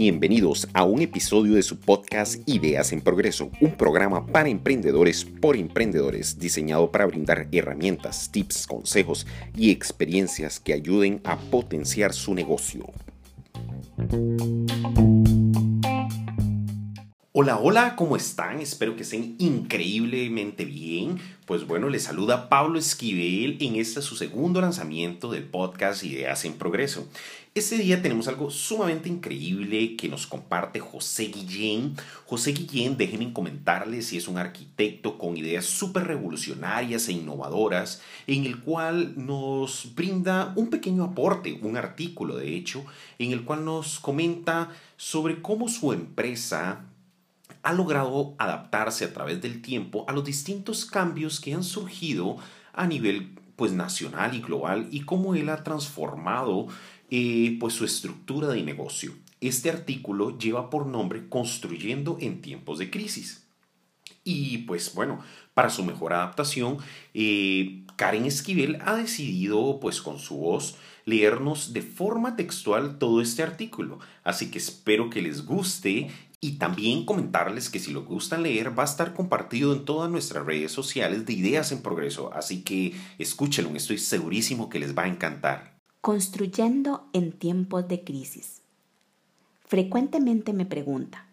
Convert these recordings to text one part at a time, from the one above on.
Bienvenidos a un episodio de su podcast Ideas en Progreso, un programa para emprendedores por emprendedores diseñado para brindar herramientas, tips, consejos y experiencias que ayuden a potenciar su negocio. Hola, hola, ¿cómo están? Espero que estén increíblemente bien. Pues bueno, les saluda Pablo Esquivel en este su segundo lanzamiento del podcast Ideas en Progreso. Este día tenemos algo sumamente increíble que nos comparte José Guillén. José Guillén, déjenme comentarles si es un arquitecto con ideas súper revolucionarias e innovadoras, en el cual nos brinda un pequeño aporte, un artículo de hecho, en el cual nos comenta sobre cómo su empresa ha logrado adaptarse a través del tiempo a los distintos cambios que han surgido a nivel pues nacional y global y cómo él ha transformado eh, pues su estructura de negocio. Este artículo lleva por nombre Construyendo en tiempos de crisis. Y pues bueno, para su mejor adaptación, eh, Karen Esquivel ha decidido pues con su voz leernos de forma textual todo este artículo. Así que espero que les guste y también comentarles que si lo gustan leer va a estar compartido en todas nuestras redes sociales de Ideas en Progreso, así que escúchenlo, estoy segurísimo que les va a encantar. Construyendo en tiempos de crisis. Frecuentemente me pregunta,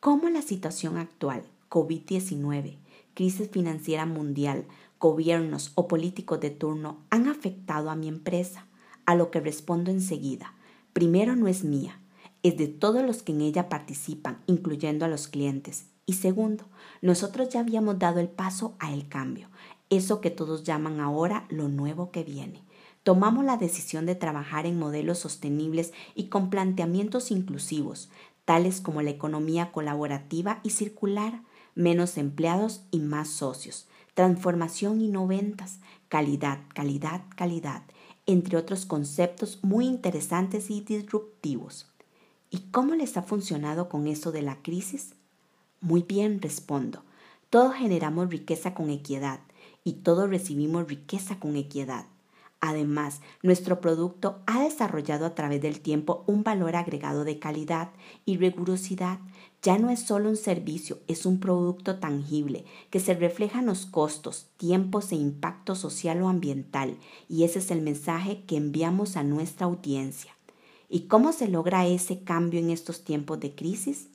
¿cómo la situación actual, COVID-19, crisis financiera mundial, gobiernos o políticos de turno han afectado a mi empresa? A lo que respondo enseguida, primero no es mía, de todos los que en ella participan, incluyendo a los clientes. Y segundo, nosotros ya habíamos dado el paso a el cambio, eso que todos llaman ahora lo nuevo que viene. Tomamos la decisión de trabajar en modelos sostenibles y con planteamientos inclusivos, tales como la economía colaborativa y circular, menos empleados y más socios, transformación y no ventas, calidad, calidad, calidad, entre otros conceptos muy interesantes y disruptivos. ¿Y cómo les ha funcionado con eso de la crisis? Muy bien, respondo. Todos generamos riqueza con equidad y todos recibimos riqueza con equidad. Además, nuestro producto ha desarrollado a través del tiempo un valor agregado de calidad y rigurosidad. Ya no es solo un servicio, es un producto tangible que se refleja en los costos, tiempos e impacto social o ambiental, y ese es el mensaje que enviamos a nuestra audiencia. ¿Y cómo se logra ese cambio en estos tiempos de crisis?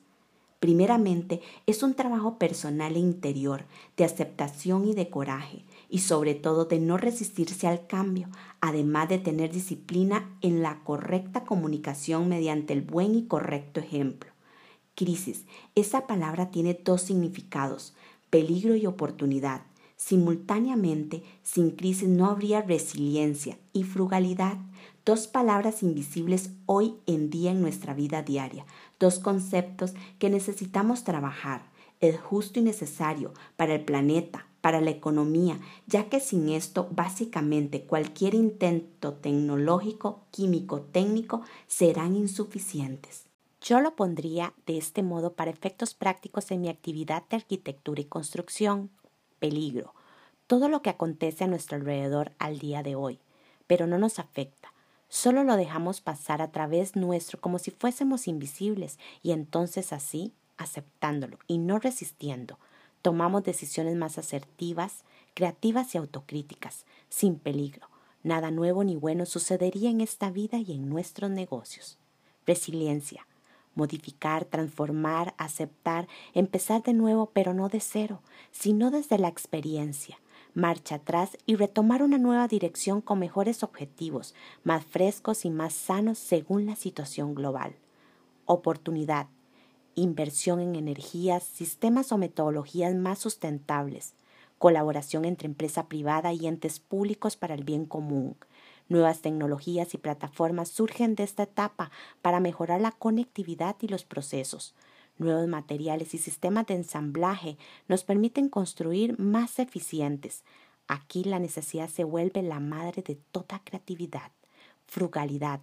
Primeramente, es un trabajo personal e interior, de aceptación y de coraje, y sobre todo de no resistirse al cambio, además de tener disciplina en la correcta comunicación mediante el buen y correcto ejemplo. Crisis. Esa palabra tiene dos significados, peligro y oportunidad. Simultáneamente, sin crisis no habría resiliencia y frugalidad dos palabras invisibles hoy en día en nuestra vida diaria, dos conceptos que necesitamos trabajar, el justo y necesario para el planeta, para la economía, ya que sin esto básicamente cualquier intento tecnológico, químico, técnico serán insuficientes. Yo lo pondría de este modo para efectos prácticos en mi actividad de arquitectura y construcción. Peligro. Todo lo que acontece a nuestro alrededor al día de hoy, pero no nos afecta Solo lo dejamos pasar a través nuestro como si fuésemos invisibles y entonces así, aceptándolo y no resistiendo, tomamos decisiones más asertivas, creativas y autocríticas, sin peligro. Nada nuevo ni bueno sucedería en esta vida y en nuestros negocios. Resiliencia. Modificar, transformar, aceptar, empezar de nuevo, pero no de cero, sino desde la experiencia, marcha atrás y retomar una nueva dirección con mejores objetivos, más frescos y más sanos según la situación global. Oportunidad. Inversión en energías, sistemas o metodologías más sustentables. Colaboración entre empresa privada y entes públicos para el bien común. Nuevas tecnologías y plataformas surgen de esta etapa para mejorar la conectividad y los procesos Nuevos materiales y sistemas de ensamblaje nos permiten construir más eficientes. Aquí la necesidad se vuelve la madre de toda creatividad, frugalidad,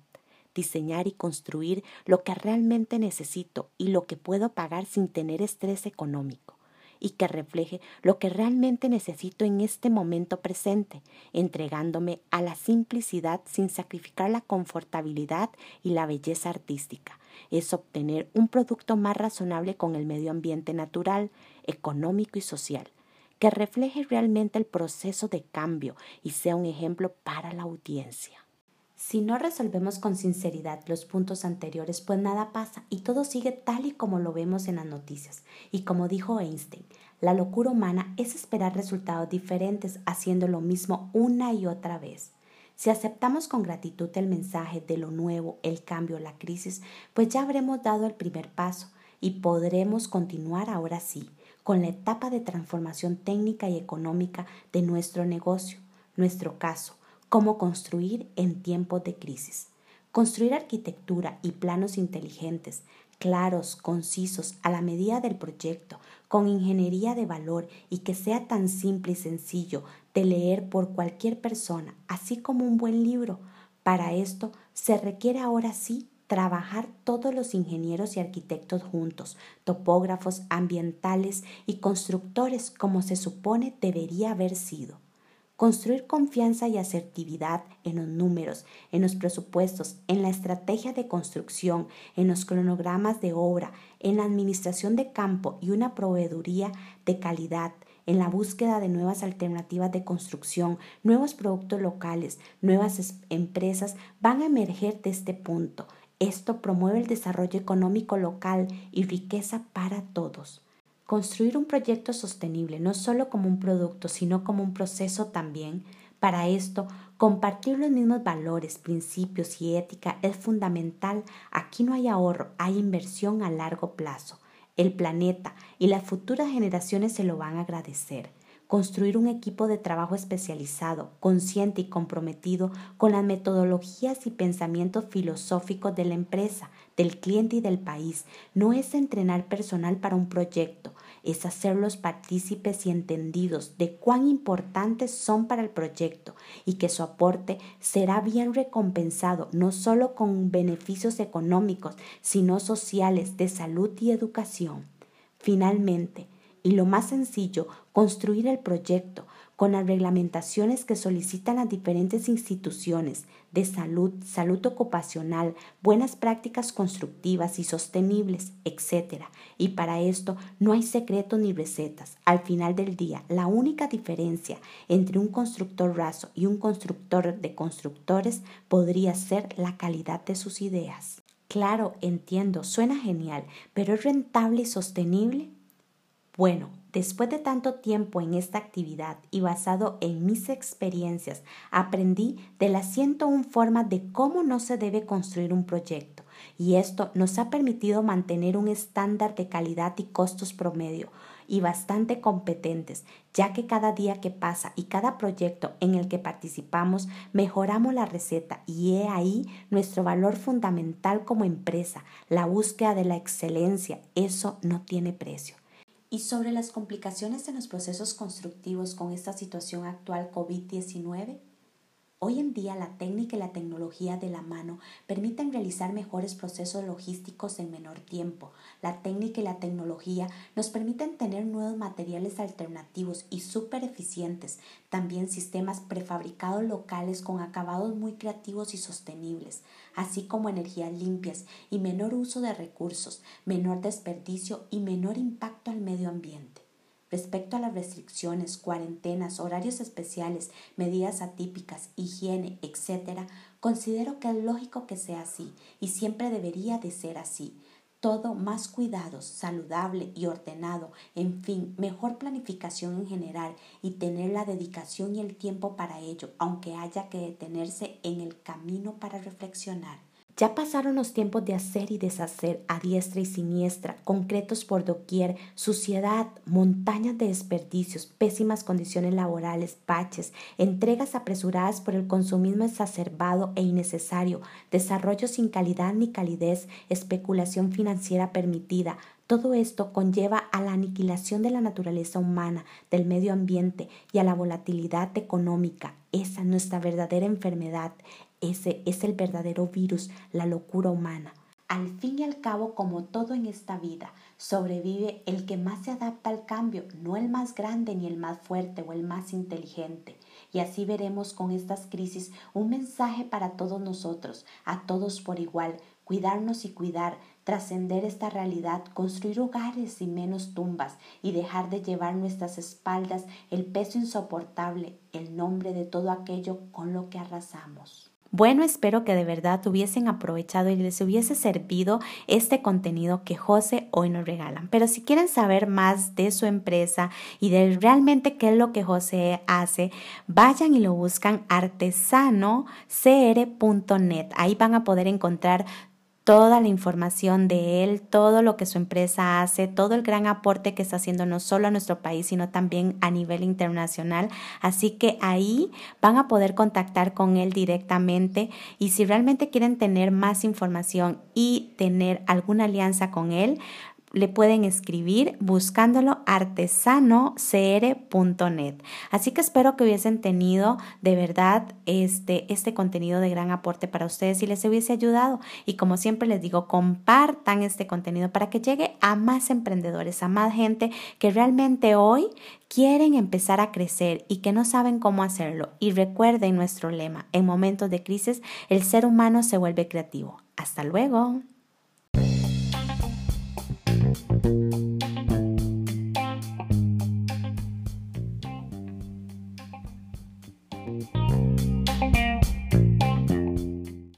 diseñar y construir lo que realmente necesito y lo que puedo pagar sin tener estrés económico. Y que refleje lo que realmente necesito en este momento presente, entregándome a la simplicidad sin sacrificar la confortabilidad y la belleza artística. Es obtener un producto más razonable con el medio ambiente natural, económico y social, que refleje realmente el proceso de cambio y sea un ejemplo para la audiencia. Si no resolvemos con sinceridad los puntos anteriores, pues nada pasa y todo sigue tal y como lo vemos en las noticias. Y como dijo Einstein, la locura humana es esperar resultados diferentes haciendo lo mismo una y otra vez. Si aceptamos con gratitud el mensaje de lo nuevo, el cambio, la crisis, pues ya habremos dado el primer paso y podremos continuar ahora sí con la etapa de transformación técnica y económica de nuestro negocio, nuestro caso, cómo construir en tiempos de crisis. Construir arquitectura y planos inteligentes, claros, concisos, a la medida del proyecto, con ingeniería de valor y que sea tan simple y sencillo de leer por cualquier persona, así como un buen libro. Para esto se requiere ahora sí trabajar todos los ingenieros y arquitectos juntos, topógrafos ambientales y constructores como se supone debería haber sido. Construir confianza y asertividad en los números, en los presupuestos, en la estrategia de construcción, en los cronogramas de obra, en la administración de campo y una proveeduría de calidad, en la búsqueda de nuevas alternativas de construcción, nuevos productos locales, nuevas empresas van a emerger de este punto. Esto promueve el desarrollo económico local y riqueza para todos. Construir un proyecto sostenible no solo como un producto, sino como un proceso también. Para esto, compartir los mismos valores, principios y ética es fundamental. Aquí no hay ahorro, hay inversión a largo plazo. El planeta y las futuras generaciones se lo van a agradecer construir un equipo de trabajo especializado, consciente y comprometido con las metodologías y pensamientos filosóficos de la empresa, del cliente y del país. No es entrenar personal para un proyecto, es hacerlos partícipes y entendidos de cuán importantes son para el proyecto y que su aporte será bien recompensado no solo con beneficios económicos, sino sociales, de salud y educación. Finalmente, y lo más sencillo, construir el proyecto con las reglamentaciones que solicitan las diferentes instituciones de salud, salud ocupacional, buenas prácticas constructivas y sostenibles, etc. Y para esto no hay secretos ni recetas. Al final del día, la única diferencia entre un constructor raso y un constructor de constructores podría ser la calidad de sus ideas. Claro, entiendo, suena genial, pero ¿es rentable y sostenible? Bueno, después de tanto tiempo en esta actividad y basado en mis experiencias, aprendí de las 101 formas de cómo no se debe construir un proyecto. Y esto nos ha permitido mantener un estándar de calidad y costos promedio y bastante competentes, ya que cada día que pasa y cada proyecto en el que participamos mejoramos la receta. Y he ahí nuestro valor fundamental como empresa, la búsqueda de la excelencia, eso no tiene precio y sobre las complicaciones en los procesos constructivos con esta situación actual COVID-19? Hoy en día la técnica y la tecnología de la mano permiten realizar mejores procesos logísticos en menor tiempo. La técnica y la tecnología nos permiten tener nuevos materiales alternativos y súper eficientes, también sistemas prefabricados locales con acabados muy creativos y sostenibles, así como energías limpias y menor uso de recursos, menor desperdicio y menor impacto al medio ambiente. Respecto a las restricciones, cuarentenas, horarios especiales, medidas atípicas, higiene, etc., considero que es lógico que sea así y siempre debería de ser así. Todo más cuidados, saludable y ordenado, en fin, mejor planificación en general y tener la dedicación y el tiempo para ello, aunque haya que detenerse en el camino para reflexionar. Ya pasaron los tiempos de hacer y deshacer a diestra y siniestra, concretos por doquier, suciedad, montañas de desperdicios, pésimas condiciones laborales, baches, entregas apresuradas por el consumismo exacerbado e innecesario, desarrollo sin calidad ni calidez, especulación financiera permitida, todo esto conlleva a la aniquilación de la naturaleza humana, del medio ambiente y a la volatilidad económica. Esa es nuestra verdadera enfermedad. Ese es el verdadero virus, la locura humana. Al fin y al cabo, como todo en esta vida, sobrevive el que más se adapta al cambio, no el más grande ni el más fuerte o el más inteligente. Y así veremos con estas crisis un mensaje para todos nosotros, a todos por igual, cuidarnos y cuidar, trascender esta realidad, construir hogares y menos tumbas y dejar de llevar nuestras espaldas el peso insoportable, el nombre de todo aquello con lo que arrasamos. Bueno, espero que de verdad hubiesen aprovechado y les hubiese servido este contenido que José hoy nos regalan. Pero si quieren saber más de su empresa y de realmente qué es lo que José hace, vayan y lo buscan artesanocr.net. Ahí van a poder encontrar toda la información de él, todo lo que su empresa hace, todo el gran aporte que está haciendo no solo a nuestro país, sino también a nivel internacional. Así que ahí van a poder contactar con él directamente y si realmente quieren tener más información y tener alguna alianza con él, le pueden escribir buscándolo artesanocr.net. Así que espero que hubiesen tenido de verdad este, este contenido de gran aporte para ustedes y les hubiese ayudado. Y como siempre les digo, compartan este contenido para que llegue a más emprendedores, a más gente que realmente hoy quieren empezar a crecer y que no saben cómo hacerlo. Y recuerden nuestro lema, en momentos de crisis el ser humano se vuelve creativo. Hasta luego.